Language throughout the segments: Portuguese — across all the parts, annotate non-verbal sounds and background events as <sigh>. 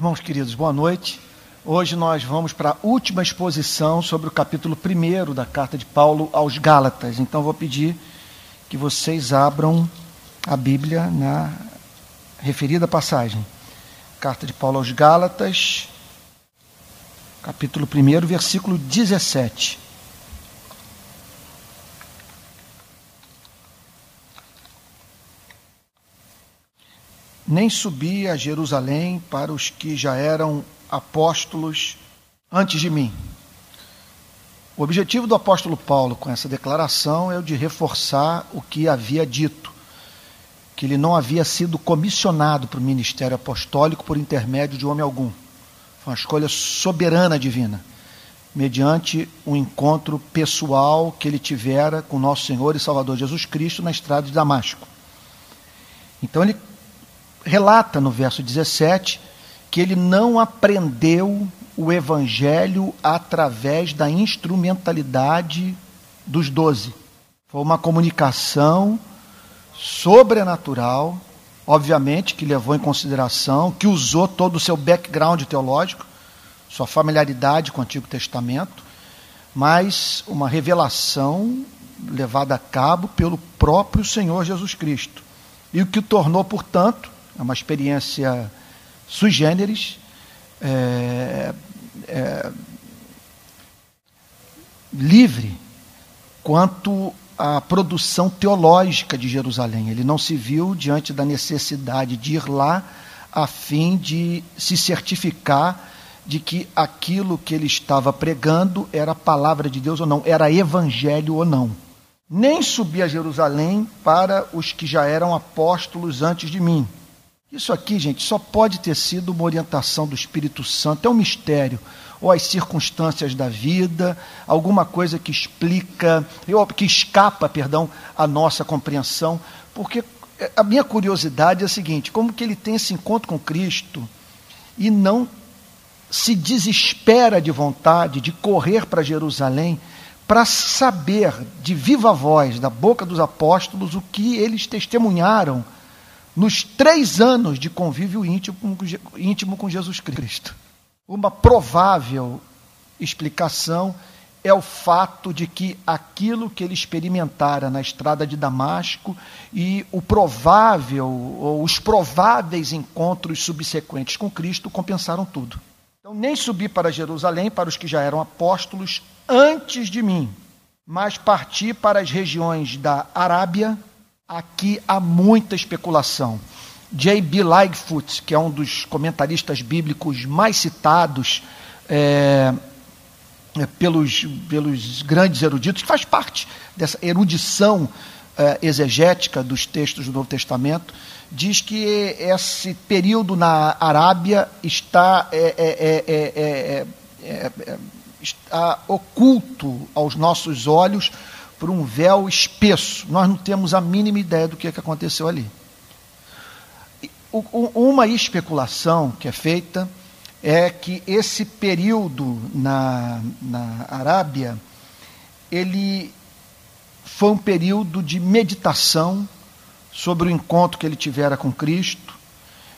Irmãos queridos, boa noite. Hoje nós vamos para a última exposição sobre o capítulo 1 da carta de Paulo aos Gálatas. Então vou pedir que vocês abram a Bíblia na referida passagem. Carta de Paulo aos Gálatas, capítulo 1, versículo 17. Nem subi a Jerusalém para os que já eram apóstolos antes de mim. O objetivo do apóstolo Paulo com essa declaração é o de reforçar o que havia dito, que ele não havia sido comissionado para o ministério apostólico por intermédio de homem algum. Foi uma escolha soberana divina, mediante um encontro pessoal que ele tivera com nosso Senhor e Salvador Jesus Cristo na estrada de Damasco. Então ele relata no verso 17 que ele não aprendeu o evangelho através da instrumentalidade dos doze. Foi uma comunicação sobrenatural, obviamente, que levou em consideração, que usou todo o seu background teológico, sua familiaridade com o Antigo Testamento, mas uma revelação levada a cabo pelo próprio Senhor Jesus Cristo. E o que o tornou, portanto, é uma experiência sui generis, é, é, livre quanto à produção teológica de Jerusalém. Ele não se viu diante da necessidade de ir lá a fim de se certificar de que aquilo que ele estava pregando era a palavra de Deus ou não, era evangelho ou não. Nem subi a Jerusalém para os que já eram apóstolos antes de mim isso aqui, gente, só pode ter sido uma orientação do Espírito Santo, é um mistério, ou as circunstâncias da vida, alguma coisa que explica, que escapa, perdão, a nossa compreensão, porque a minha curiosidade é a seguinte: como que ele tem esse encontro com Cristo e não se desespera de vontade de correr para Jerusalém para saber de viva voz, da boca dos apóstolos, o que eles testemunharam nos três anos de convívio íntimo, com Jesus Cristo. Uma provável explicação é o fato de que aquilo que ele experimentara na estrada de Damasco e o provável ou os prováveis encontros subsequentes com Cristo compensaram tudo. Então, nem subi para Jerusalém para os que já eram apóstolos antes de mim, mas parti para as regiões da Arábia, Aqui há muita especulação. J.B. Lightfoot, que é um dos comentaristas bíblicos mais citados é, é, pelos, pelos grandes eruditos, que faz parte dessa erudição é, exegética dos textos do Novo Testamento, diz que esse período na Arábia está, é, é, é, está oculto aos nossos olhos por um véu espesso. Nós não temos a mínima ideia do que, é que aconteceu ali. Uma especulação que é feita é que esse período na, na Arábia ele foi um período de meditação sobre o encontro que ele tivera com Cristo,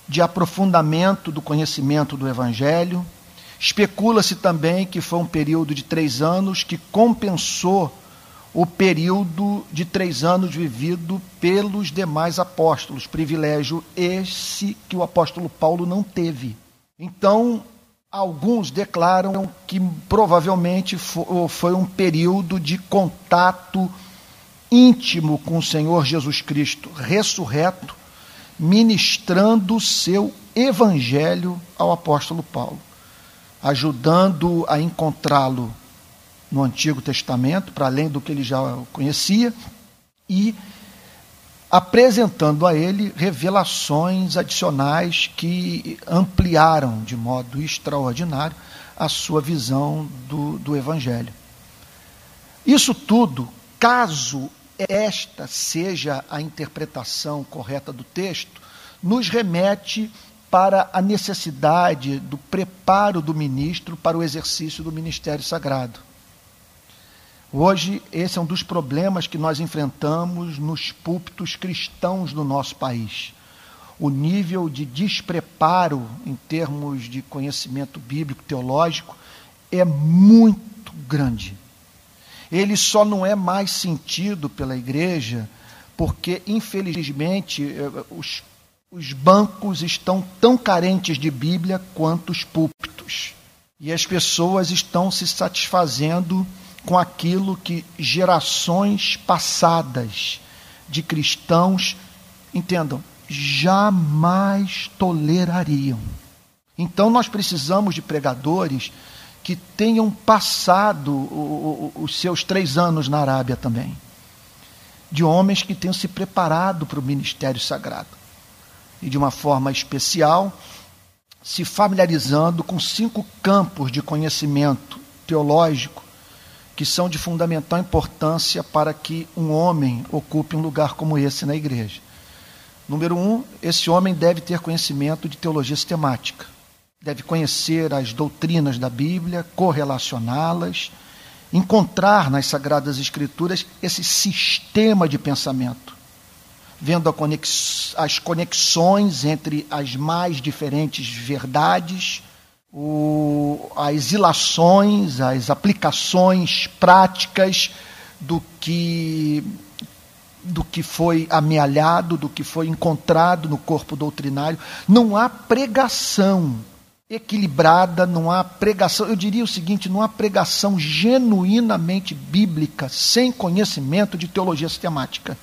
de aprofundamento do conhecimento do Evangelho. Especula-se também que foi um período de três anos que compensou o período de três anos vivido pelos demais apóstolos, privilégio esse que o apóstolo Paulo não teve. Então, alguns declaram que provavelmente foi um período de contato íntimo com o Senhor Jesus Cristo ressurreto, ministrando o seu evangelho ao apóstolo Paulo, ajudando a encontrá-lo no Antigo Testamento, para além do que ele já conhecia, e apresentando a ele revelações adicionais que ampliaram de modo extraordinário a sua visão do, do Evangelho. Isso tudo, caso esta seja a interpretação correta do texto, nos remete para a necessidade do preparo do ministro para o exercício do ministério sagrado. Hoje, esse é um dos problemas que nós enfrentamos nos púlpitos cristãos do nosso país. o nível de despreparo em termos de conhecimento bíblico, teológico, é muito grande. Ele só não é mais sentido pela igreja porque, infelizmente, eh, os, os bancos estão tão carentes de Bíblia quanto os púlpitos. E as pessoas estão se satisfazendo com aquilo que gerações passadas de cristãos, entendam, jamais tolerariam. Então nós precisamos de pregadores que tenham passado os seus três anos na Arábia também. De homens que tenham se preparado para o ministério sagrado. E de uma forma especial, se familiarizando com cinco campos de conhecimento teológico que são de fundamental importância para que um homem ocupe um lugar como esse na igreja. Número um, esse homem deve ter conhecimento de teologia sistemática, deve conhecer as doutrinas da Bíblia, correlacioná-las, encontrar nas Sagradas Escrituras esse sistema de pensamento, vendo conex... as conexões entre as mais diferentes verdades o, as ilações, as aplicações práticas do que do que foi amealhado, do que foi encontrado no corpo doutrinário. Não há pregação equilibrada, não há pregação, eu diria o seguinte, não há pregação genuinamente bíblica sem conhecimento de teologia sistemática.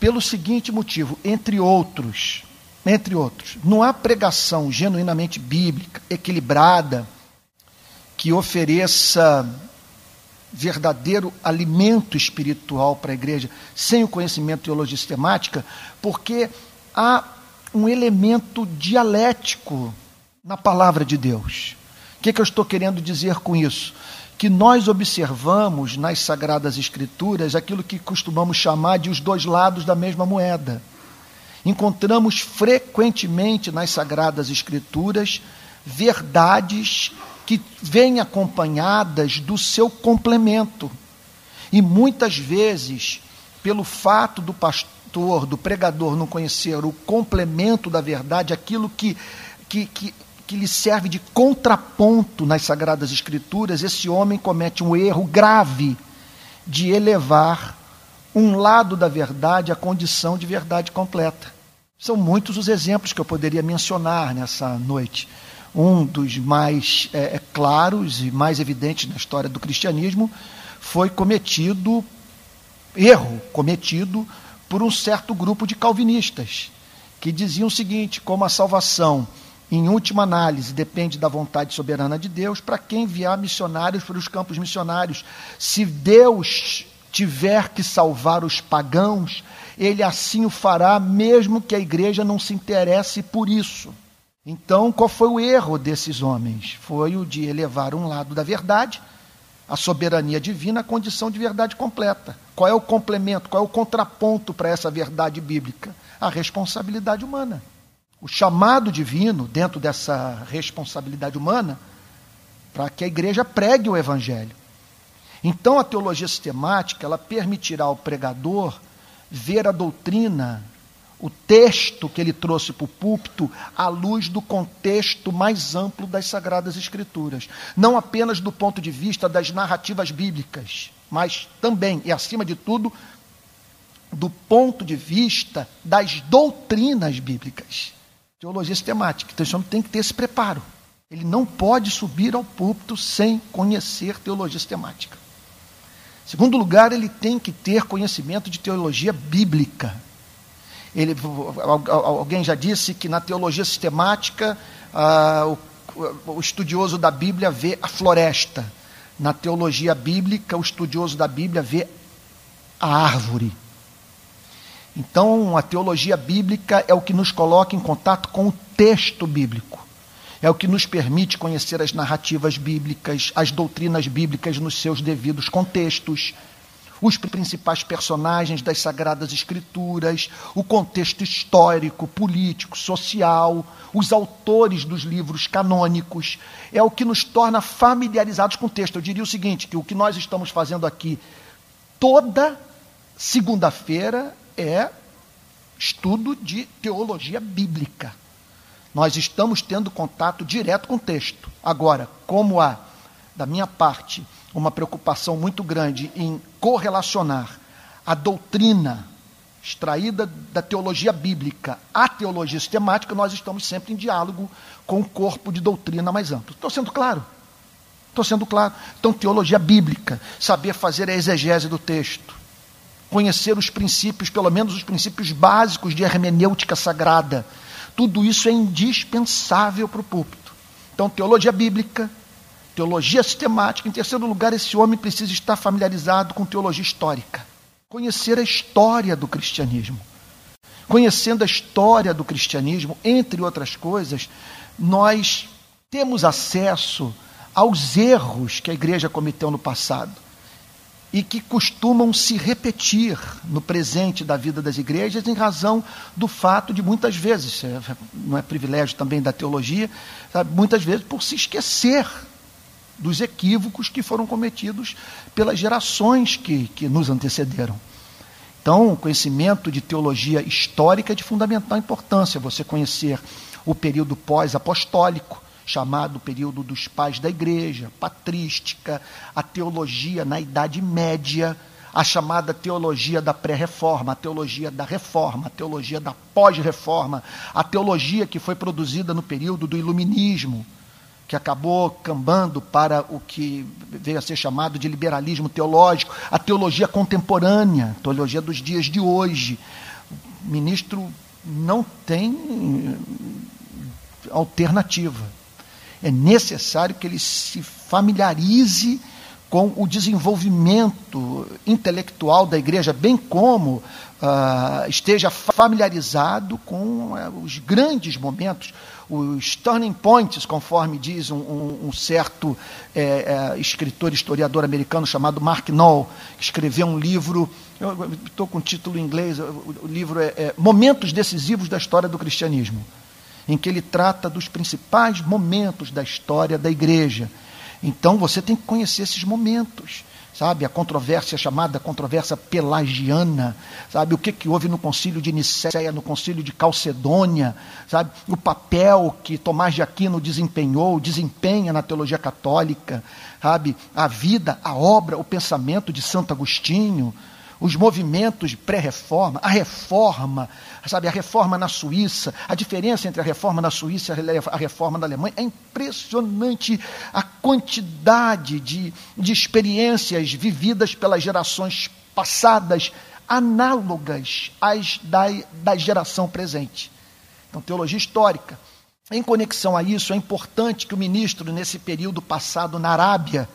Pelo seguinte motivo, entre outros, entre outros. Não há pregação genuinamente bíblica, equilibrada, que ofereça verdadeiro alimento espiritual para a igreja, sem o conhecimento de teologia sistemática, porque há um elemento dialético na palavra de Deus. O que, é que eu estou querendo dizer com isso? Que nós observamos nas Sagradas Escrituras aquilo que costumamos chamar de os dois lados da mesma moeda encontramos frequentemente nas Sagradas Escrituras verdades que vêm acompanhadas do seu complemento. E muitas vezes, pelo fato do pastor, do pregador não conhecer o complemento da verdade, aquilo que, que, que, que lhe serve de contraponto nas Sagradas Escrituras, esse homem comete um erro grave de elevar um lado da verdade à condição de verdade completa. São muitos os exemplos que eu poderia mencionar nessa noite. Um dos mais é, é, claros e mais evidentes na história do cristianismo foi cometido, erro cometido por um certo grupo de calvinistas, que diziam o seguinte: como a salvação, em última análise, depende da vontade soberana de Deus, para quem enviar missionários para os campos missionários. Se Deus tiver que salvar os pagãos, ele assim o fará, mesmo que a igreja não se interesse por isso. Então, qual foi o erro desses homens? Foi o de elevar um lado da verdade, a soberania divina, à condição de verdade completa. Qual é o complemento, qual é o contraponto para essa verdade bíblica? A responsabilidade humana. O chamado divino, dentro dessa responsabilidade humana, para que a igreja pregue o evangelho. Então a teologia sistemática, ela permitirá ao pregador ver a doutrina, o texto que ele trouxe para o púlpito, à luz do contexto mais amplo das Sagradas Escrituras. Não apenas do ponto de vista das narrativas bíblicas, mas também, e acima de tudo, do ponto de vista das doutrinas bíblicas. Teologia sistemática. Então, esse homem tem que ter esse preparo. Ele não pode subir ao púlpito sem conhecer teologia sistemática. Segundo lugar, ele tem que ter conhecimento de teologia bíblica. Ele, alguém já disse que na teologia sistemática ah, o, o estudioso da Bíblia vê a floresta. Na teologia bíblica, o estudioso da Bíblia vê a árvore. Então, a teologia bíblica é o que nos coloca em contato com o texto bíblico é o que nos permite conhecer as narrativas bíblicas, as doutrinas bíblicas nos seus devidos contextos, os principais personagens das Sagradas Escrituras, o contexto histórico, político, social, os autores dos livros canônicos. É o que nos torna familiarizados com o texto. Eu diria o seguinte: que o que nós estamos fazendo aqui toda segunda-feira é estudo de teologia bíblica. Nós estamos tendo contato direto com o texto. Agora, como há, da minha parte, uma preocupação muito grande em correlacionar a doutrina extraída da teologia bíblica à teologia sistemática, nós estamos sempre em diálogo com o corpo de doutrina mais amplo. Estou sendo claro? Estou sendo claro. Então, teologia bíblica, saber fazer a exegese do texto, conhecer os princípios, pelo menos os princípios básicos de hermenêutica sagrada, tudo isso é indispensável para o púlpito. Então, teologia bíblica, teologia sistemática. Em terceiro lugar, esse homem precisa estar familiarizado com teologia histórica. Conhecer a história do cristianismo. Conhecendo a história do cristianismo, entre outras coisas, nós temos acesso aos erros que a igreja cometeu no passado e que costumam se repetir no presente da vida das igrejas em razão do fato de muitas vezes, é, não é privilégio também da teologia, sabe, muitas vezes por se esquecer dos equívocos que foram cometidos pelas gerações que, que nos antecederam. Então, o conhecimento de teologia histórica é de fundamental importância, você conhecer o período pós-apostólico, chamado período dos pais da igreja, patrística, a teologia na Idade Média, a chamada teologia da pré-reforma, a teologia da reforma, a teologia da pós-reforma, a teologia que foi produzida no período do iluminismo, que acabou cambando para o que veio a ser chamado de liberalismo teológico, a teologia contemporânea, a teologia dos dias de hoje. O ministro não tem alternativa é necessário que ele se familiarize com o desenvolvimento intelectual da igreja, bem como uh, esteja familiarizado com uh, os grandes momentos, os turning points, conforme diz um, um, um certo é, é, escritor, historiador americano chamado Mark Knoll, que escreveu um livro, estou com o título em inglês, o, o livro é, é Momentos Decisivos da História do Cristianismo em que ele trata dos principais momentos da história da igreja. Então você tem que conhecer esses momentos, sabe? A controvérsia chamada controvérsia pelagiana, sabe? O que, que houve no concílio de Nicéia, no concílio de Calcedônia, sabe? O papel que Tomás de Aquino desempenhou, desempenha na teologia católica, sabe? A vida, a obra, o pensamento de Santo Agostinho, os movimentos pré-reforma, a reforma, sabe, a reforma na Suíça, a diferença entre a reforma na Suíça e a reforma na Alemanha, é impressionante a quantidade de, de experiências vividas pelas gerações passadas, análogas às da, da geração presente. Então, teologia histórica. Em conexão a isso, é importante que o ministro, nesse período passado na Arábia,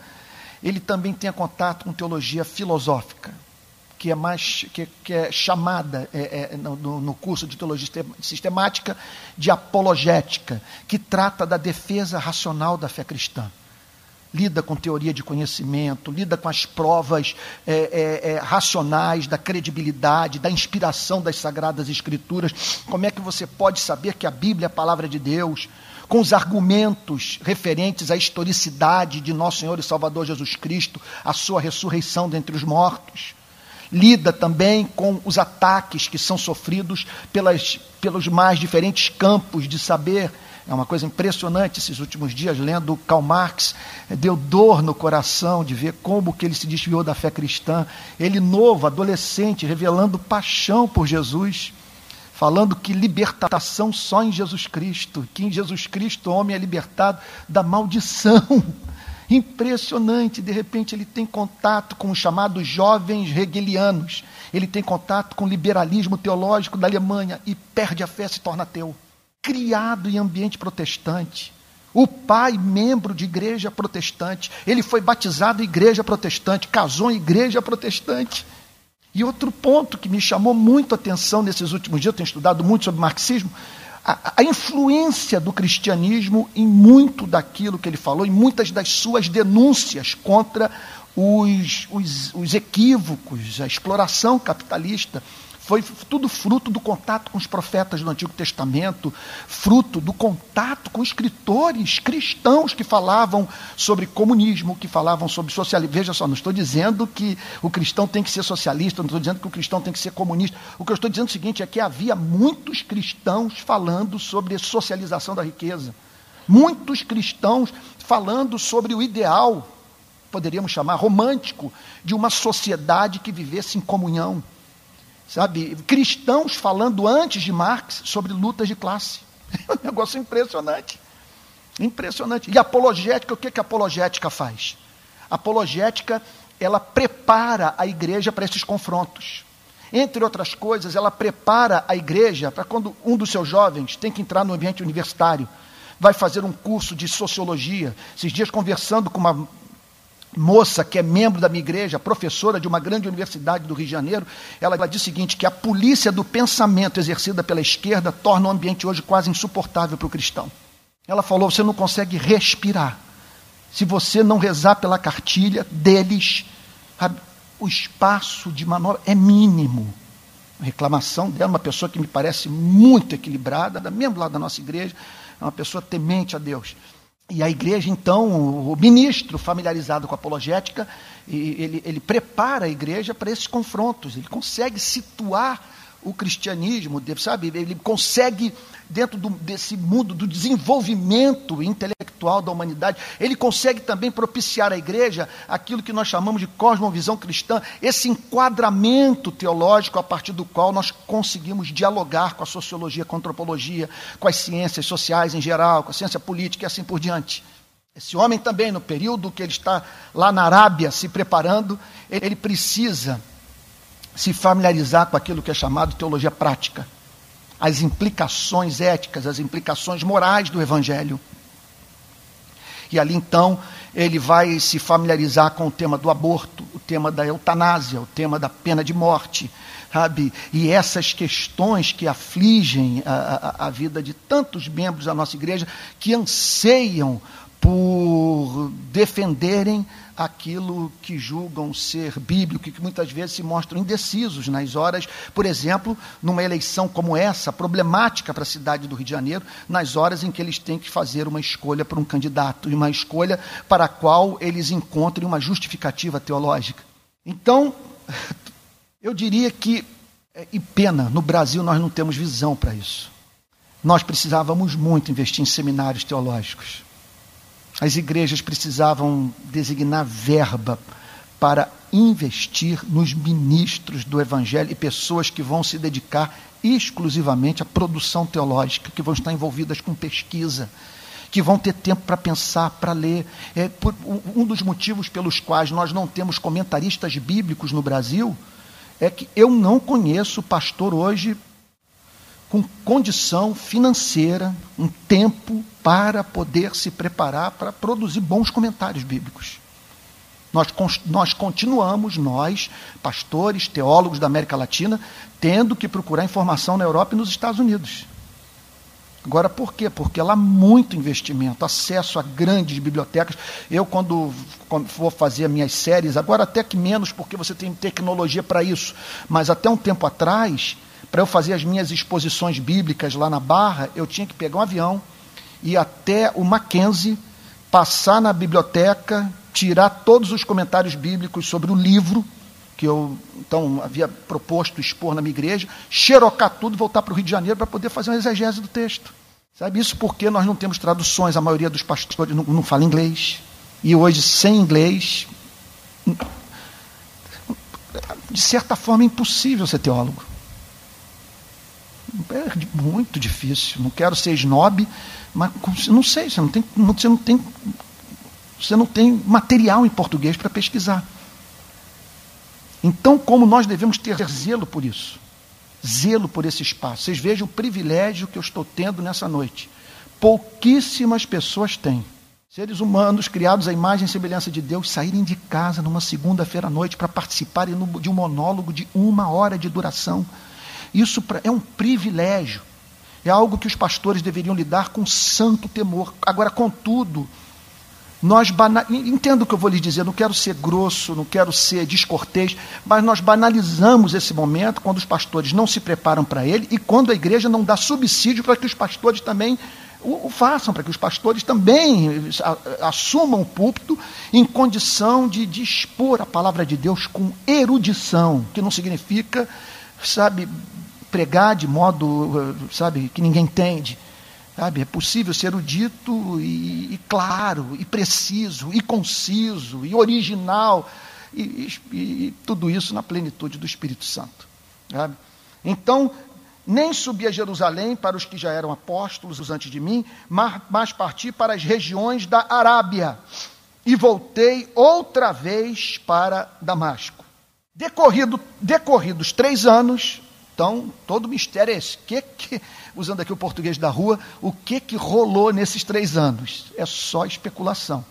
ele também tenha contato com teologia filosófica que é mais que, que é chamada é, é, no, no, curso de teologia sistemática de apologética, que trata da defesa racional da fé cristã. Lida com teoria de conhecimento, lida com as provas é, é, é racionais da credibilidade, da inspiração das sagradas escrituras. Como é que você pode saber que a Bíblia é a palavra de Deus? com os argumentos referentes à historicidade de nosso Senhor e Salvador Jesus Cristo, a sua ressurreição dentre os mortos lida também com os ataques que são sofridos pelas, pelos mais diferentes campos de saber. É uma coisa impressionante esses últimos dias, lendo Karl Marx, deu dor no coração de ver como que ele se desviou da fé cristã. Ele novo, adolescente, revelando paixão por Jesus, falando que libertação só em Jesus Cristo, que em Jesus Cristo o homem é libertado da maldição. Impressionante, de repente ele tem contato com os chamados jovens hegelianos, ele tem contato com o liberalismo teológico da Alemanha e perde a fé, se torna ateu. Criado em ambiente protestante, o pai, membro de igreja protestante, ele foi batizado em igreja protestante, casou em igreja protestante. E outro ponto que me chamou muito a atenção nesses últimos dias, eu tenho estudado muito sobre marxismo, a, influência do cristianismo em muito daquilo que ele falou, em muitas das suas denúncias contra os, os, os equívocos, a exploração capitalista, Foi tudo fruto do contato com os profetas do Antigo Testamento, fruto do contato com escritores cristãos que falavam sobre comunismo, que falavam sobre socialismo. Veja só, não estou dizendo que o cristão tem que ser socialista, não estou dizendo que o cristão tem que ser comunista. O que eu estou dizendo é o seguinte: é que havia muitos cristãos falando sobre socialização da riqueza. Muitos cristãos falando sobre o ideal, poderíamos chamar romântico, de uma sociedade que vivesse em comunhão sabe, cristãos falando antes de Marx sobre lutas de classe. É <laughs> um negócio impressionante. Impressionante. E apologética, o que, que a apologética faz? A apologética, ela prepara a igreja para esses confrontos. Entre outras coisas, ela prepara a igreja para quando um dos seus jovens tem que entrar no ambiente universitário, vai fazer um curso de sociologia. Esses dias, conversando com uma moça que é membro da minha igreja, professora de uma grande universidade do Rio de Janeiro, ela, ela o seguinte: que a polícia do pensamento exercida pela esquerda torna o ambiente hoje quase insuportável para o cristão. Ela falou: você não consegue respirar. Se você não rezar pela cartilha deles, o espaço de manobra é mínimo. A reclamação dela, uma pessoa que me parece muito equilibrada, da mesmo lado da nossa igreja, é uma pessoa temente a Deus. E a igreja, então, o ministro familiarizado com a apologética, ele, ele prepara a igreja para esses confrontos, ele consegue situar o cristianismo, sabe? Ele consegue, dentro do, desse mundo do desenvolvimento intelectual da humanidade, ele consegue também propiciar à igreja aquilo que nós chamamos de cosmovisão cristã, esse enquadramento teológico a partir do qual nós conseguimos dialogar com a sociologia, com a antropologia, com as ciências sociais em geral, com a ciência política e assim por diante. Esse homem também, no período que ele está lá na Arábia se preparando, ele precisa se familiarizar com aquilo que é chamado teologia prática, as implicações éticas, as implicações morais do Evangelho. E ali então ele vai se familiarizar com o tema do aborto, o tema da eutanásia, o tema da pena de morte, sabe? E essas questões que afligem a, a, a vida de tantos membros da nossa igreja que anseiam por defenderem aquilo que julgam ser bíblico, que muitas vezes se mostram indecisos nas horas, por exemplo, numa eleição como essa, problemática para a cidade do Rio de Janeiro, nas horas em que eles têm que fazer uma escolha para um candidato, e uma escolha para a qual eles encontrem uma justificativa teológica. Então, eu diria que, é, e pena, no Brasil nós não temos visão para isso. Nós precisávamos muito investir em seminários teológicos. As igrejas precisavam designar verba para investir nos ministros do Evangelho e pessoas que vão se dedicar exclusivamente à produção teológica, que vão estar envolvidas com pesquisa, que vão ter tempo para pensar, para ler. É, um dos motivos pelos quais nós não temos comentaristas bíblicos no Brasil é que eu não conheço pastor hoje com condição financeira, um tempo para poder se preparar para produzir bons comentários bíblicos. Nós, nós continuamos, nós, pastores, teólogos da América Latina, tendo que procurar informação na Europa e nos Estados Unidos. Agora, por quê? Porque lá há muito investimento, acesso a grandes bibliotecas. Eu, quando, for fazer minhas séries, agora até que menos, porque você tem tecnologia para isso, mas até um tempo atrás, para eu fazer as minhas exposições bíblicas lá na Barra, eu tinha que pegar um avião, ir até o Mackenzie, passar na biblioteca, tirar todos os comentários bíblicos sobre o livro que eu então havia proposto expor na minha igreja, xerocar tudo, voltar para o Rio de Janeiro para poder fazer uma exegese do texto. Sabe isso porque nós não temos traduções, a maioria dos pastores não, não fala inglês. E hoje, sem inglês, de certa forma, é impossível ser teólogo. É muito difícil. Não quero ser snob, mas não sei, você não tem, você não tem, você não tem material em português para pesquisar. Então, como nós devemos ter zelo por isso? Zelo por esse espaço. Vocês vejam o privilégio que eu estou tendo nessa noite. Pouquíssimas pessoas têm. Seres humanos criados à imagem e semelhança de Deus saírem de casa numa segunda-feira à noite para participarem de um monólogo de uma hora de duração isso é um privilégio. É algo que os pastores deveriam lidar com santo temor. Agora, contudo, Nós bana... entendo o que eu vou lhe dizer, não quero ser grosso, não quero ser descortês, mas nós banalizamos esse momento quando os pastores não se preparam para ele e quando a igreja não dá subsídio para que os pastores também o, façam, para que os pastores também assumam o púlpito em condição de, expor a palavra de Deus com erudição, que não significa, sabe, pregar de modo, sabe, que ninguém entende Sabe, é possível ser erudito e, e claro, e preciso, e conciso, e original, e, e, e, tudo isso na plenitude do Espírito Santo. Sabe? Então, nem subi a Jerusalém para os que já eram apóstolos antes de mim, mas, mas parti para as regiões da Arábia e voltei outra vez para Damasco. Decorrido, decorridos três anos, então, todo o mistério é esse. Que, que, usando aqui o português da rua, o que, que rolou nesses três anos? É só especulação.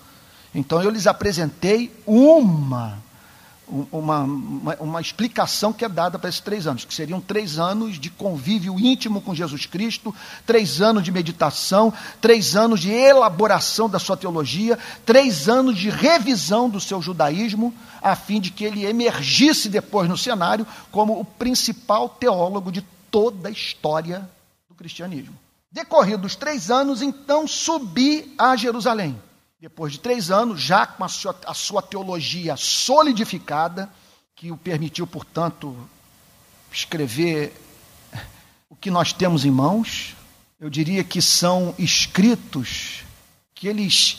Então, eu lhes apresentei uma, uma, uma, uma explicação que é dada para esses três anos, que seriam três anos de convívio íntimo com Jesus Cristo, três anos de meditação, três anos de elaboração da sua teologia, três anos de revisão do seu judaísmo, a fim de que ele emergisse depois no cenário como o principal teólogo de toda a história do cristianismo. Decorridos três anos, então subi a Jerusalém. Depois de três anos, já com a sua, a sua teologia solidificada, que o permitiu, portanto, escrever o que nós temos em mãos, eu diria que são escritos que eles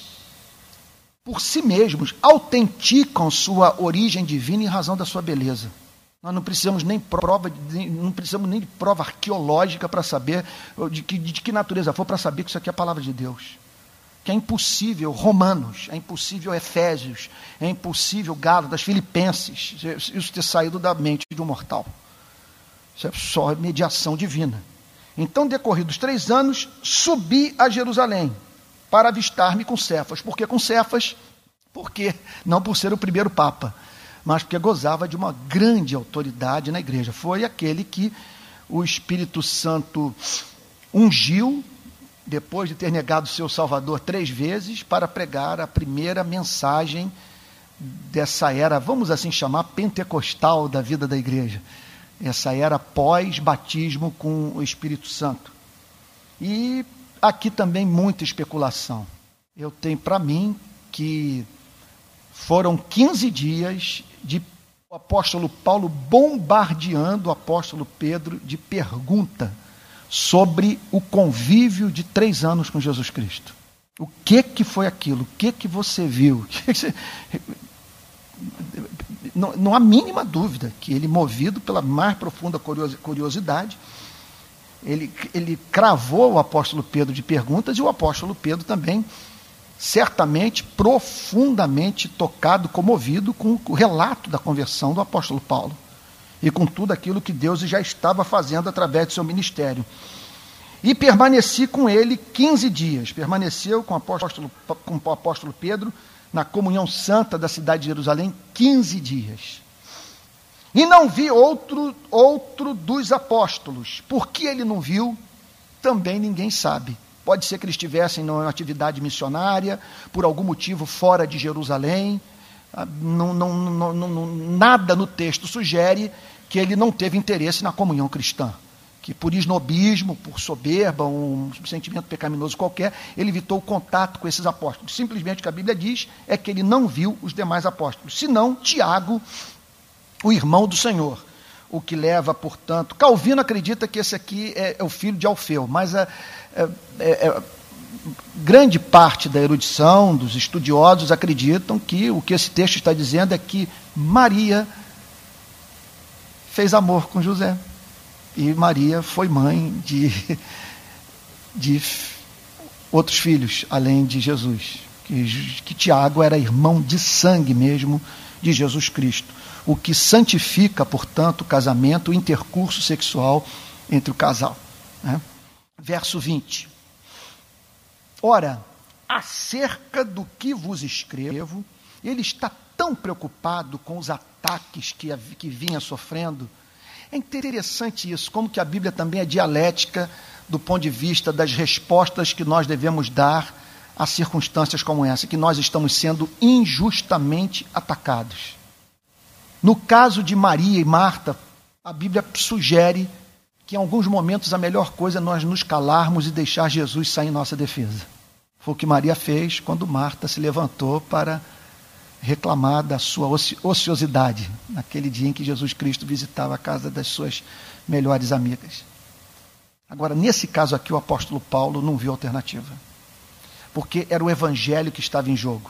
por si mesmos, autenticam sua origem divina em razão da sua beleza. Nós não precisamos nem prova, não precisamos nem de prova arqueológica para saber de que, de que natureza for para saber que isso aqui é a palavra de Deus. Que é impossível Romanos, é impossível Efésios, é impossível Gálatas, Filipenses, isso ter saído da mente de um mortal. Isso é só mediação divina. Então, decorridos três anos, subi a Jerusalém para avistar-me com Cefas. Por que com Cefas? Porque, não por ser o primeiro Papa, mas porque gozava de uma grande autoridade na igreja. Foi aquele que o Espírito Santo ungiu, depois de ter negado seu Salvador três vezes, para pregar a primeira mensagem dessa era, vamos assim chamar, pentecostal da vida da igreja. Essa era pós-batismo com o Espírito Santo. E Aqui também muita especulação. Eu tenho para mim que foram 15 dias de o apóstolo Paulo bombardeando o apóstolo Pedro de pergunta sobre o convívio de três anos com Jesus Cristo. O que que foi aquilo? O que que você viu? <laughs> Não, não há mínima dúvida que ele, movido pela mais profunda curiosidade, ele, ele cravou o apóstolo Pedro de perguntas e o apóstolo Pedro também, certamente, profundamente tocado, comovido com o relato da conversão do apóstolo Paulo e com tudo aquilo que Deus já estava fazendo através do seu ministério. E permaneci com ele 15 dias. Permaneceu com o apóstolo, com o apóstolo Pedro na comunhão santa da cidade de Jerusalém 15 dias. E não vi outro, outro dos apóstolos. Por que ele não viu? Também ninguém sabe. Pode ser que eles estivessem numa atividade missionária, por algum motivo fora de Jerusalém. Ah, não, não, não, nada no texto sugere que ele não teve interesse na comunhão cristã. Que por esnobismo, por soberba, um sentimento pecaminoso qualquer, ele evitou o contato com esses apóstolos. Simplesmente o que a Bíblia diz é que ele não viu os demais apóstolos. Senão, Tiago o irmão do Senhor. O que leva, portanto. Calvino acredita que esse aqui é, é o filho de Alfeu, mas é, é, é, grande parte da erudição, dos estudiosos, acreditam que o que esse texto está dizendo é que Maria fez amor com José. E Maria foi mãe de, de outros filhos, além de Jesus. Que, que Tiago era irmão de sangue mesmo de Jesus Cristo o que santifica, portanto, o casamento, o intercurso sexual entre o casal. Né? Verso 20. Ora, acerca do que vos escrevo, ele está tão preocupado com os ataques que, que vinha sofrendo. É interessante isso, como que a Bíblia também é dialética do ponto de vista das respostas que nós devemos dar a circunstâncias como essa, que nós estamos sendo injustamente atacados. No caso de Maria e Marta, a Bíblia sugere que em alguns momentos a melhor coisa é nós nos calarmos e deixar Jesus sair em nossa defesa. Foi o que Maria fez quando Marta se levantou para reclamar da sua ociosidade, naquele dia em que Jesus Cristo visitava a casa das suas melhores amigas. Agora, nesse caso aqui, o apóstolo Paulo não viu alternativa, porque era o evangelho que estava em jogo.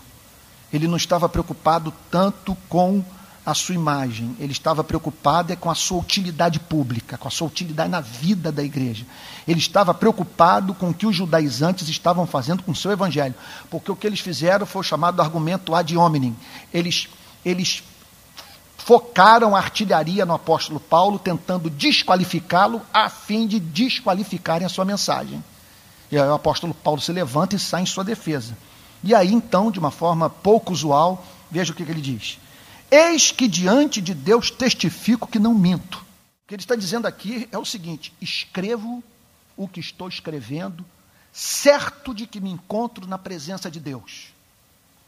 Ele não estava preocupado tanto com a sua imagem, ele estava preocupado é com a sua utilidade pública, com a sua utilidade na vida da igreja. Ele estava preocupado com o que os judaizantes estavam fazendo com o seu evangelho, porque o que eles fizeram foi o chamado argumento ad hominem. Eles, eles focaram a artilharia no apóstolo Paulo, tentando desqualificá-lo, a fim de desqualificarem a sua mensagem. E aí o apóstolo Paulo se levanta e sai em sua defesa. E aí, então, de uma forma pouco usual, veja o que, que ele diz. Eis que diante de Deus testifico que não minto. O que ele está dizendo aqui é o seguinte: escrevo o que estou escrevendo, certo de que me encontro na presença de Deus.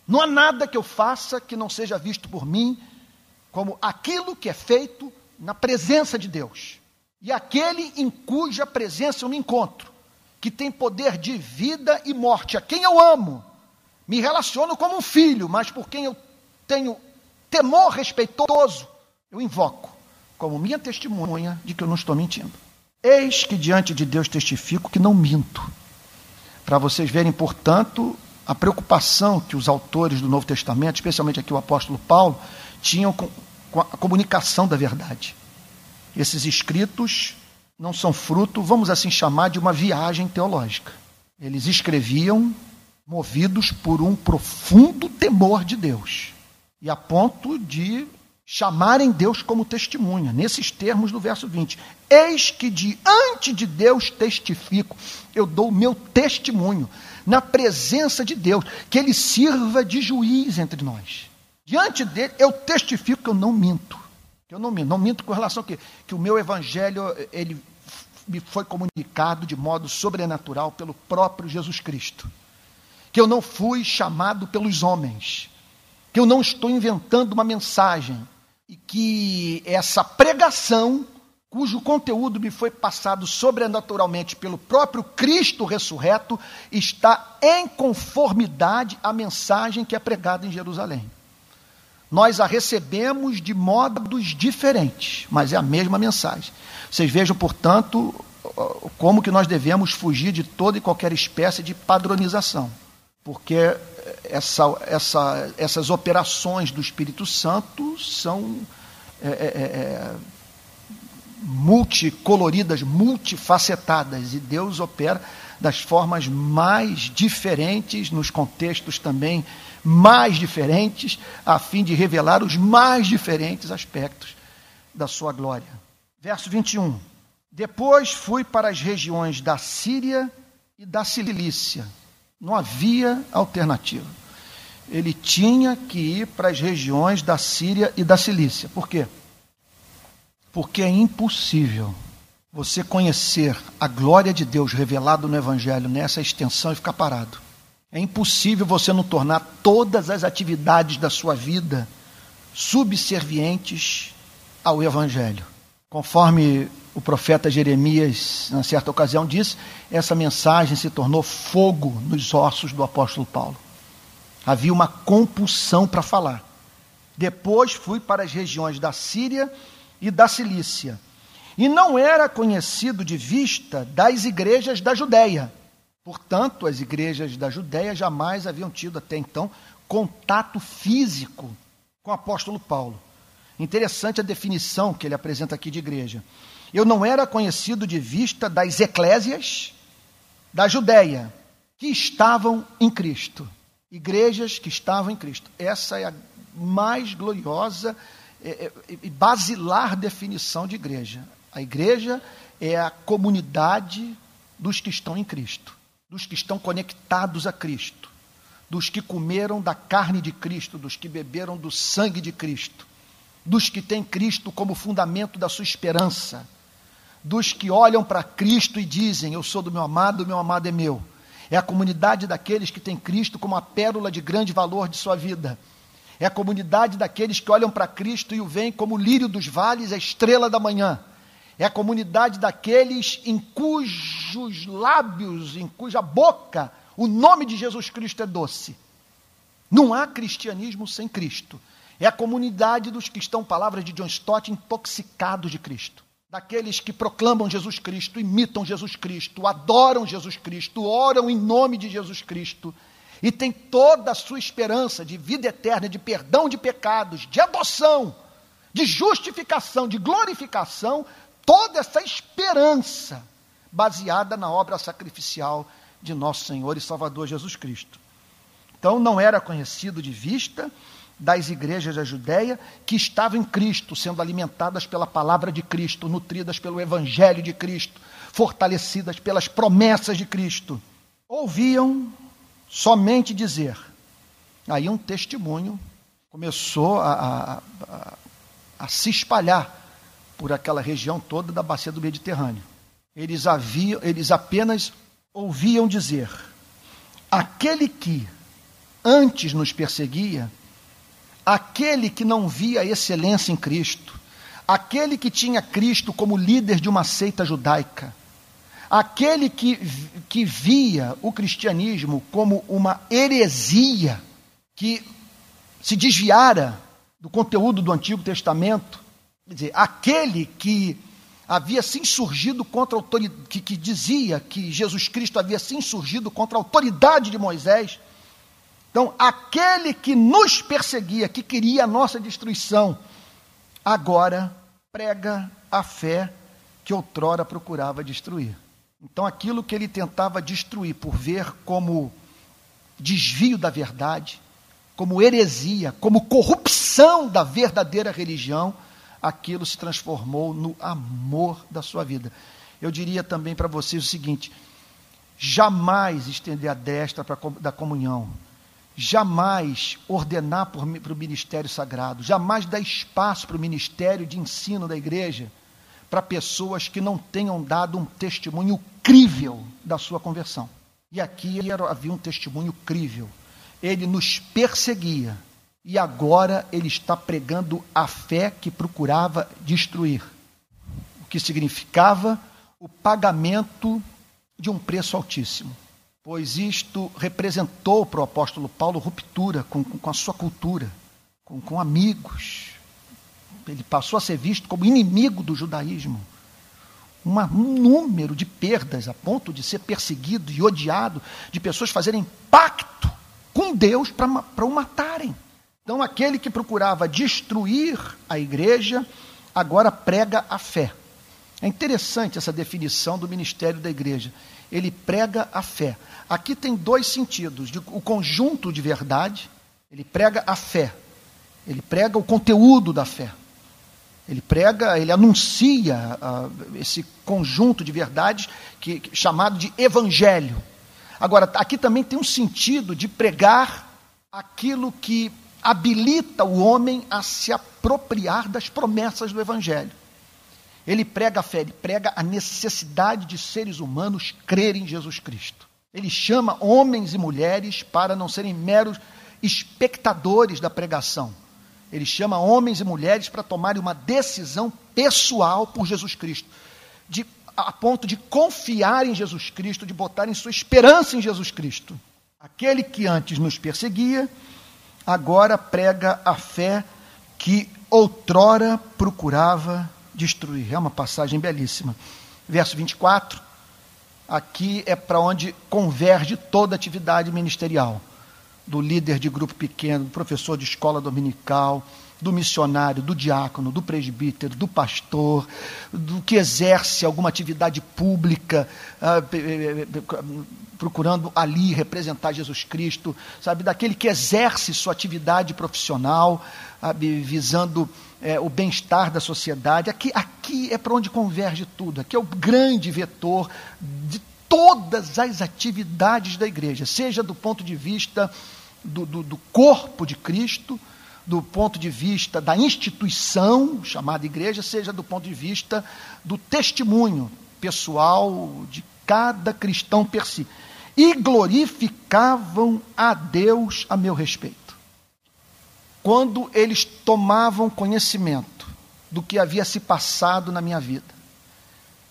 Não há nada que eu faça que não seja visto por mim como aquilo que é feito na presença de Deus. E aquele em cuja presença eu me encontro, que tem poder de vida e morte, a quem eu amo, me relaciono como um filho, mas por quem eu tenho temor respeitoso, eu invoco como minha testemunha de que eu não estou mentindo. Eis que diante de Deus testifico que não minto. Para vocês verem, portanto, a preocupação que os autores do Novo Testamento, especialmente aqui o apóstolo Paulo, tinham com, com a comunicação da verdade. Esses escritos não são fruto, vamos assim chamar, de uma viagem teológica. Eles escreviam movidos por um profundo temor de Deus e a ponto de chamarem Deus como testemunha, nesses termos do verso 20. Eis que diante de Deus testifico, eu dou o meu testemunho na presença de Deus, que ele sirva de juiz entre nós. Diante dele, eu testifico que eu não minto. Que eu não minto, não minto com relação a quê? Que o meu evangelho, ele me foi comunicado de modo sobrenatural pelo próprio Jesus Cristo. Que eu não fui chamado pelos homens que eu não estou inventando uma mensagem e que essa pregação, cujo conteúdo me foi passado sobrenaturalmente pelo próprio Cristo ressurreto, está em conformidade à mensagem que é pregada em Jerusalém. Nós a recebemos de modos diferentes, mas é a mesma mensagem. Vocês vejam, portanto, como que nós devemos fugir de toda e qualquer espécie de padronização, porque essa, essa, essas operações do Espírito Santo são é, é, é, é, multicoloridas, multifacetadas, e Deus opera das formas mais diferentes, nos contextos também mais diferentes, a fim de revelar os mais diferentes aspectos da sua glória. Verso 21. Depois fui para as regiões da Síria e da Cilícia não havia alternativa. Ele tinha que ir para as regiões da Síria e da Cilícia. Por quê? Porque é impossível você conhecer a glória de Deus revelada no Evangelho nessa extensão e ficar parado. É impossível você não tornar todas as atividades da sua vida subservientes ao Evangelho. Conforme o profeta Jeremias, na certa ocasião, disse: essa mensagem se tornou fogo nos ossos do apóstolo Paulo. Havia uma compulsão para falar. Depois fui para as regiões da Síria e da Cilícia. E não era conhecido de vista das igrejas da Judéia. Portanto, as igrejas da Judéia jamais haviam tido até então contato físico com o apóstolo Paulo. Interessante a definição que ele apresenta aqui de igreja. Eu não era conhecido de vista das eclésias da Judéia que estavam em Cristo. Igrejas que estavam em Cristo. Essa é a mais gloriosa é, é, e basilar definição de igreja. A igreja é a comunidade dos que estão em Cristo, dos que estão conectados a Cristo, dos que comeram da carne de Cristo, dos que beberam do sangue de Cristo, dos que têm Cristo como fundamento da sua esperança dos que olham para Cristo e dizem: Eu sou do meu amado, meu amado é meu. É a comunidade daqueles que têm Cristo como a pérola de grande valor de sua vida. É a comunidade daqueles que olham para Cristo e o veem como o lírio dos vales, a estrela da manhã. É a comunidade daqueles em cujos lábios, em cuja boca, o nome de Jesus Cristo é doce. Não há cristianismo sem Cristo. É a comunidade dos que estão, palavras de John Stott, intoxicados de Cristo. Daqueles que proclamam Jesus Cristo, imitam Jesus Cristo, adoram Jesus Cristo, oram em nome de Jesus Cristo e têm toda a sua esperança de vida eterna, de perdão de pecados, de adoção, de justificação, de glorificação, toda essa esperança baseada na obra sacrificial de nosso Senhor e Salvador Jesus Cristo. Então não era conhecido de vista das igrejas da Judéia que estavam em Cristo, sendo alimentadas pela palavra de Cristo, nutridas pelo evangelho de Cristo, fortalecidas pelas promessas de Cristo. Ouviam somente dizer. Aí um testemunho começou a, a, a, a se espalhar por aquela região toda da bacia do Mediterrâneo. Eles, haviam, eles apenas ouviam dizer: aquele que antes nos perseguia, aquele que não via excelência em Cristo, aquele que tinha Cristo como líder de uma seita judaica, aquele que, que via o cristianismo como uma heresia que se desviara do conteúdo do Antigo Testamento, quer dizer, aquele que havia se insurgido contra a autoridade, que, que dizia que Jesus Cristo havia se insurgido contra a autoridade de Moisés, então, aquele que nos perseguia, que queria a nossa destruição, agora prega a fé que outrora procurava destruir. Então, aquilo que ele tentava destruir por ver como desvio da verdade, como heresia, como corrupção da verdadeira religião, aquilo se transformou no amor da sua vida. Eu diria também para vocês o seguinte: jamais estender a destra pra, da comunhão, jamais ordenar para o ministério sagrado, jamais dar espaço para o ministério de ensino da igreja para pessoas que não tenham dado um testemunho crível da sua conversão. E aqui havia um testemunho crível. Ele nos perseguia e agora ele está pregando a fé que procurava destruir. O que significava o pagamento de um preço altíssimo pois isto representou para o apóstolo Paulo ruptura com, com a sua cultura, com, com amigos. Ele passou a ser visto como inimigo do judaísmo. Um número de perdas a ponto de ser perseguido e odiado, de pessoas fazerem pacto com Deus para o matarem. Então, aquele que procurava destruir a igreja, agora prega a fé. É interessante essa definição do ministério da igreja. Ele prega a fé. Aqui tem dois sentidos: o conjunto de verdade, ele prega a fé, ele prega o conteúdo da fé. Ele prega, ele anuncia uh, esse conjunto de verdades que, que, chamado de evangelho. Agora, aqui também tem um sentido de pregar aquilo que habilita o homem a se apropriar das promessas do evangelho. Ele prega a fé, ele prega a necessidade de seres humanos crerem em Jesus Cristo. Ele chama homens e mulheres para não serem meros espectadores da pregação. Ele chama homens e mulheres para tomarem uma decisão pessoal por Jesus Cristo, de, a ponto de confiar em Jesus Cristo, de botarem sua esperança em Jesus Cristo. Aquele que antes nos perseguia, agora prega a fé que outrora procurava destruir. É uma passagem belíssima. Verso 24. Aqui é para onde converge toda atividade ministerial do líder de grupo pequeno, do professor de escola dominical, do missionário, do diácono, do presbítero, do pastor, do que exerce alguma atividade pública, ah, procurando ali representar Jesus Cristo, sabe, daquele que exerce sua atividade profissional, visando é, o bem-estar da sociedade. Aqui, aqui é para onde converge tudo. Aqui é o grande vetor de todas as atividades da igreja, seja do ponto de vista do, do, do corpo de Cristo, do ponto de vista da instituição chamada igreja, seja do ponto de vista do testemunho pessoal de cada cristão per si. e glorificavam a Deus a meu respeito. Quando eles tomavam conhecimento do que havia se passado na minha vida,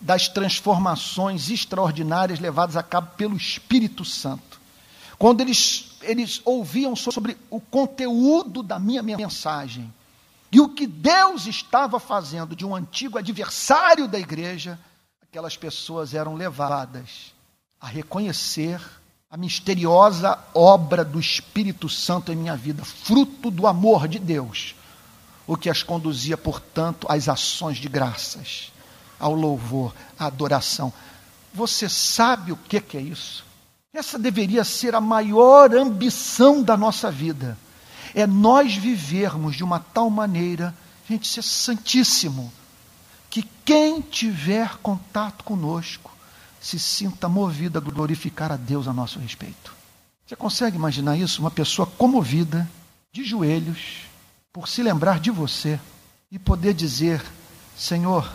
das transformações extraordinárias levadas a cabo pelo Espírito Santo, quando eles, eles ouviam sobre o conteúdo da minha mensagem e o que Deus estava fazendo de um antigo adversário da igreja, aquelas pessoas eram levadas a reconhecer a misteriosa obra do Espírito Santo em minha vida, fruto do amor de Deus, o que as conduzia, portanto, às ações de graças, ao louvor, à adoração. Você sabe o que é isso? Essa deveria ser a maior ambição da nossa vida. É nós vivermos de uma tal maneira, gente, ser santíssimo, que quem tiver contato conosco se sinta movido a glorificar a Deus a nosso respeito. Você consegue imaginar isso? Uma pessoa comovida, de joelhos, por se lembrar de você e poder dizer: Senhor,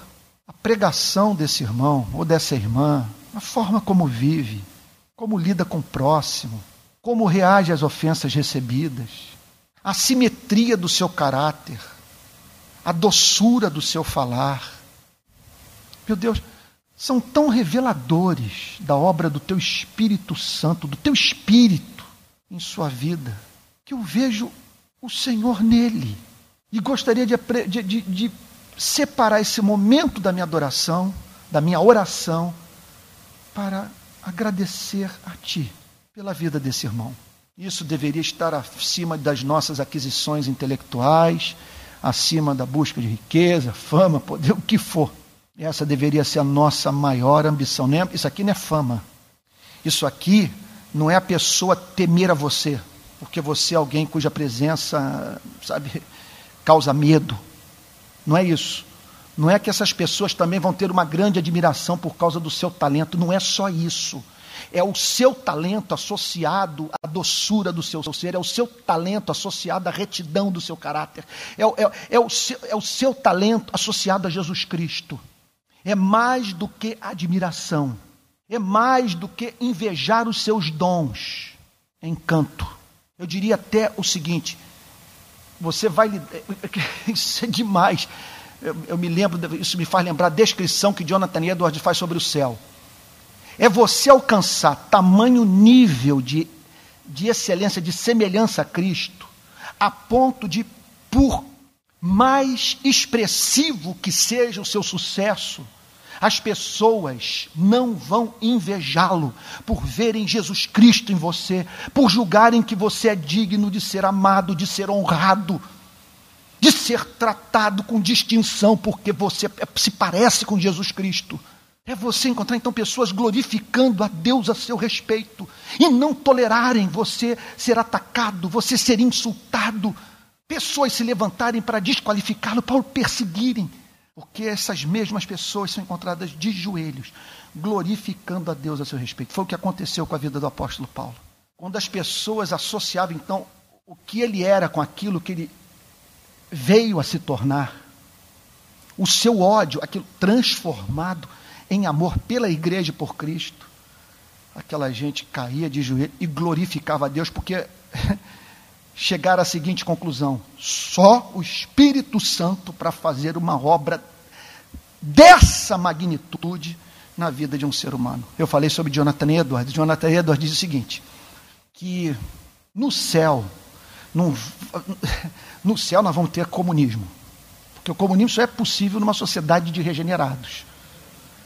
a pregação desse irmão ou dessa irmã, a forma como vive, como lida com o próximo, como reage às ofensas recebidas, a simetria do seu caráter, a doçura do seu falar. Meu Deus, são tão reveladores da obra do teu Espírito Santo, do teu Espírito em sua vida, que eu vejo o Senhor nele. E gostaria de, de, de, de separar esse momento da minha adoração, da minha oração, para agradecer a Ti pela vida desse irmão. Isso deveria estar acima das nossas aquisições intelectuais, acima da busca de riqueza, fama, poder, o que for. Essa deveria ser a nossa maior ambição. Isso aqui não é fama. Isso aqui não é a pessoa temer a você, porque você é alguém cuja presença, sabe, causa medo. Não é isso. Não é que essas pessoas também vão ter uma grande admiração por causa do seu talento, não é só isso. É o seu talento associado à doçura do seu ser, é o seu talento associado à retidão do seu caráter, é, é, é, o, seu, é o seu talento associado a Jesus Cristo. É mais do que admiração, é mais do que invejar os seus dons, é encanto. Eu diria até o seguinte: você vai. <laughs> Isso é demais eu, eu me lembro, isso me faz lembrar a descrição que Jonathan Edwards faz sobre o céu. É você alcançar tamanho nível de, de excelência, de semelhança a Cristo, a ponto de, por mais expressivo que seja o seu sucesso, as pessoas não vão invejá-lo por verem Jesus Cristo em você, por julgarem que você é digno de ser amado, de ser honrado, de ser tratado com distinção, porque você se parece com Jesus Cristo. É você encontrar então pessoas glorificando a Deus a seu respeito e não tolerarem você ser atacado, você ser insultado, pessoas se levantarem para desqualificá-lo, para o perseguirem, porque essas mesmas pessoas são encontradas de joelhos, glorificando a Deus a seu respeito. Foi o que aconteceu com a vida do apóstolo Paulo. Quando as pessoas associavam então o que ele era com aquilo que ele veio a se tornar. O seu ódio, aquilo transformado em amor pela igreja e por Cristo. Aquela gente caía de joelho e glorificava a Deus, porque <laughs> chegaram à seguinte conclusão: só o Espírito Santo para fazer uma obra dessa magnitude na vida de um ser humano. Eu falei sobre Jonathan Edwards. Jonathan Edwards diz o seguinte: que no céu não, no céu nós vamos ter comunismo. Porque o comunismo só é possível numa sociedade de regenerados.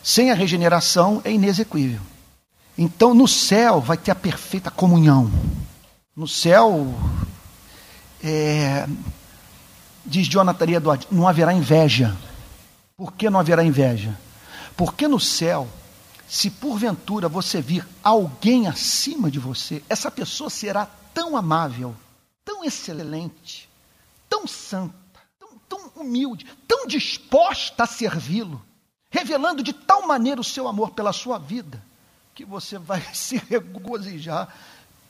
Sem a regeneração é inexequível. Então no céu vai ter a perfeita comunhão. No céu, é, diz Jonathan Edwards, não haverá inveja. Por que não haverá inveja? Porque no céu, se porventura você vir alguém acima de você, essa pessoa será tão amável, tão excelente, tão santa, tão, tão humilde, tão disposta a servi-lo, revelando de tal maneira o seu amor pela sua vida, que você vai <laughs> se regozijar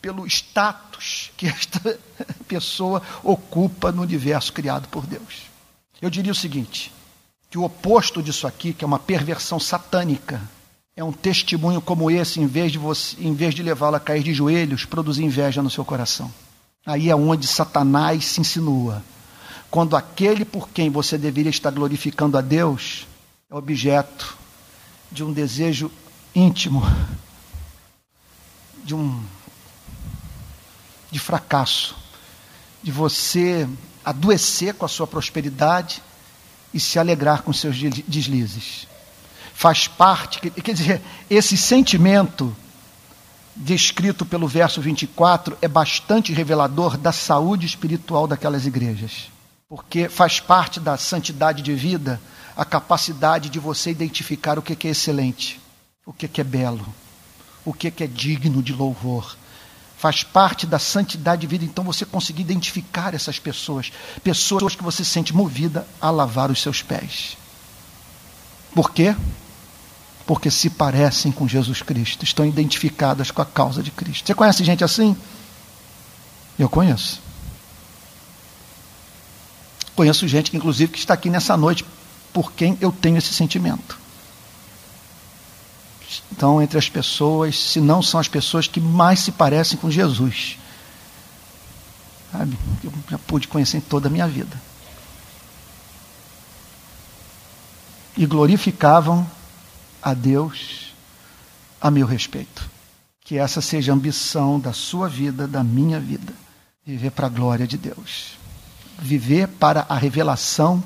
pelo status que esta <laughs> pessoa ocupa no universo criado por Deus. Eu diria o seguinte: que o oposto disso aqui, que é uma perversão satânica, é um testemunho como esse, em vez de, em vez de levá-lo a cair de joelhos, produzir inveja no seu coração. Aí é onde Satanás se insinua. Quando aquele por quem você deveria estar glorificando a Deus é objeto de um desejo íntimo, de um de fracasso, de você adoecer com a sua prosperidade e se alegrar com seus deslizes. Faz parte, quer dizer, esse sentimento descrito pelo verso 24 é bastante revelador da saúde espiritual daquelas igrejas. Porque faz parte da santidade de vida a capacidade de você identificar o que é excelente, o que é belo, o que é digno de louvor. Faz parte da santidade de vida, então você conseguir identificar essas pessoas, pessoas que você sente movida a lavar os seus pés. Por quê? Porque se parecem com Jesus Cristo, estão identificadas com a causa de Cristo. Você conhece gente assim? Eu conheço. Conheço gente, inclusive, que está aqui nessa noite por quem eu tenho esse sentimento. Então, entre as pessoas, se não são as pessoas que mais se parecem com Jesus. Sabe? Eu já pude conhecer em toda a minha vida. E glorificavam a Deus a meu respeito. Que essa seja a ambição da sua vida, da minha vida. Viver para a glória de Deus. Viver para a revelação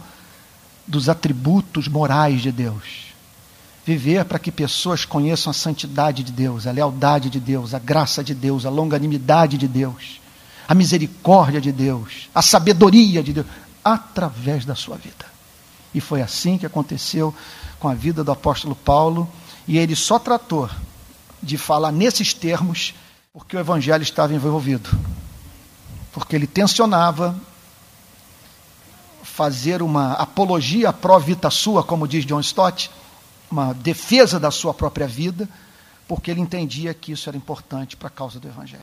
dos atributos morais de Deus. Viver para que pessoas conheçam a santidade de Deus, a lealdade de Deus, a graça de Deus, a longanimidade de Deus, a misericórdia de Deus, a sabedoria de Deus, através da sua vida. E foi assim que aconteceu com a vida do apóstolo Paulo, e ele só tratou de falar nesses termos porque o evangelho estava envolvido. Porque ele tensionava fazer uma apologia pró-vita sua, como diz John Stott, uma defesa da sua própria vida, porque ele entendia que isso era importante para a causa do evangelho.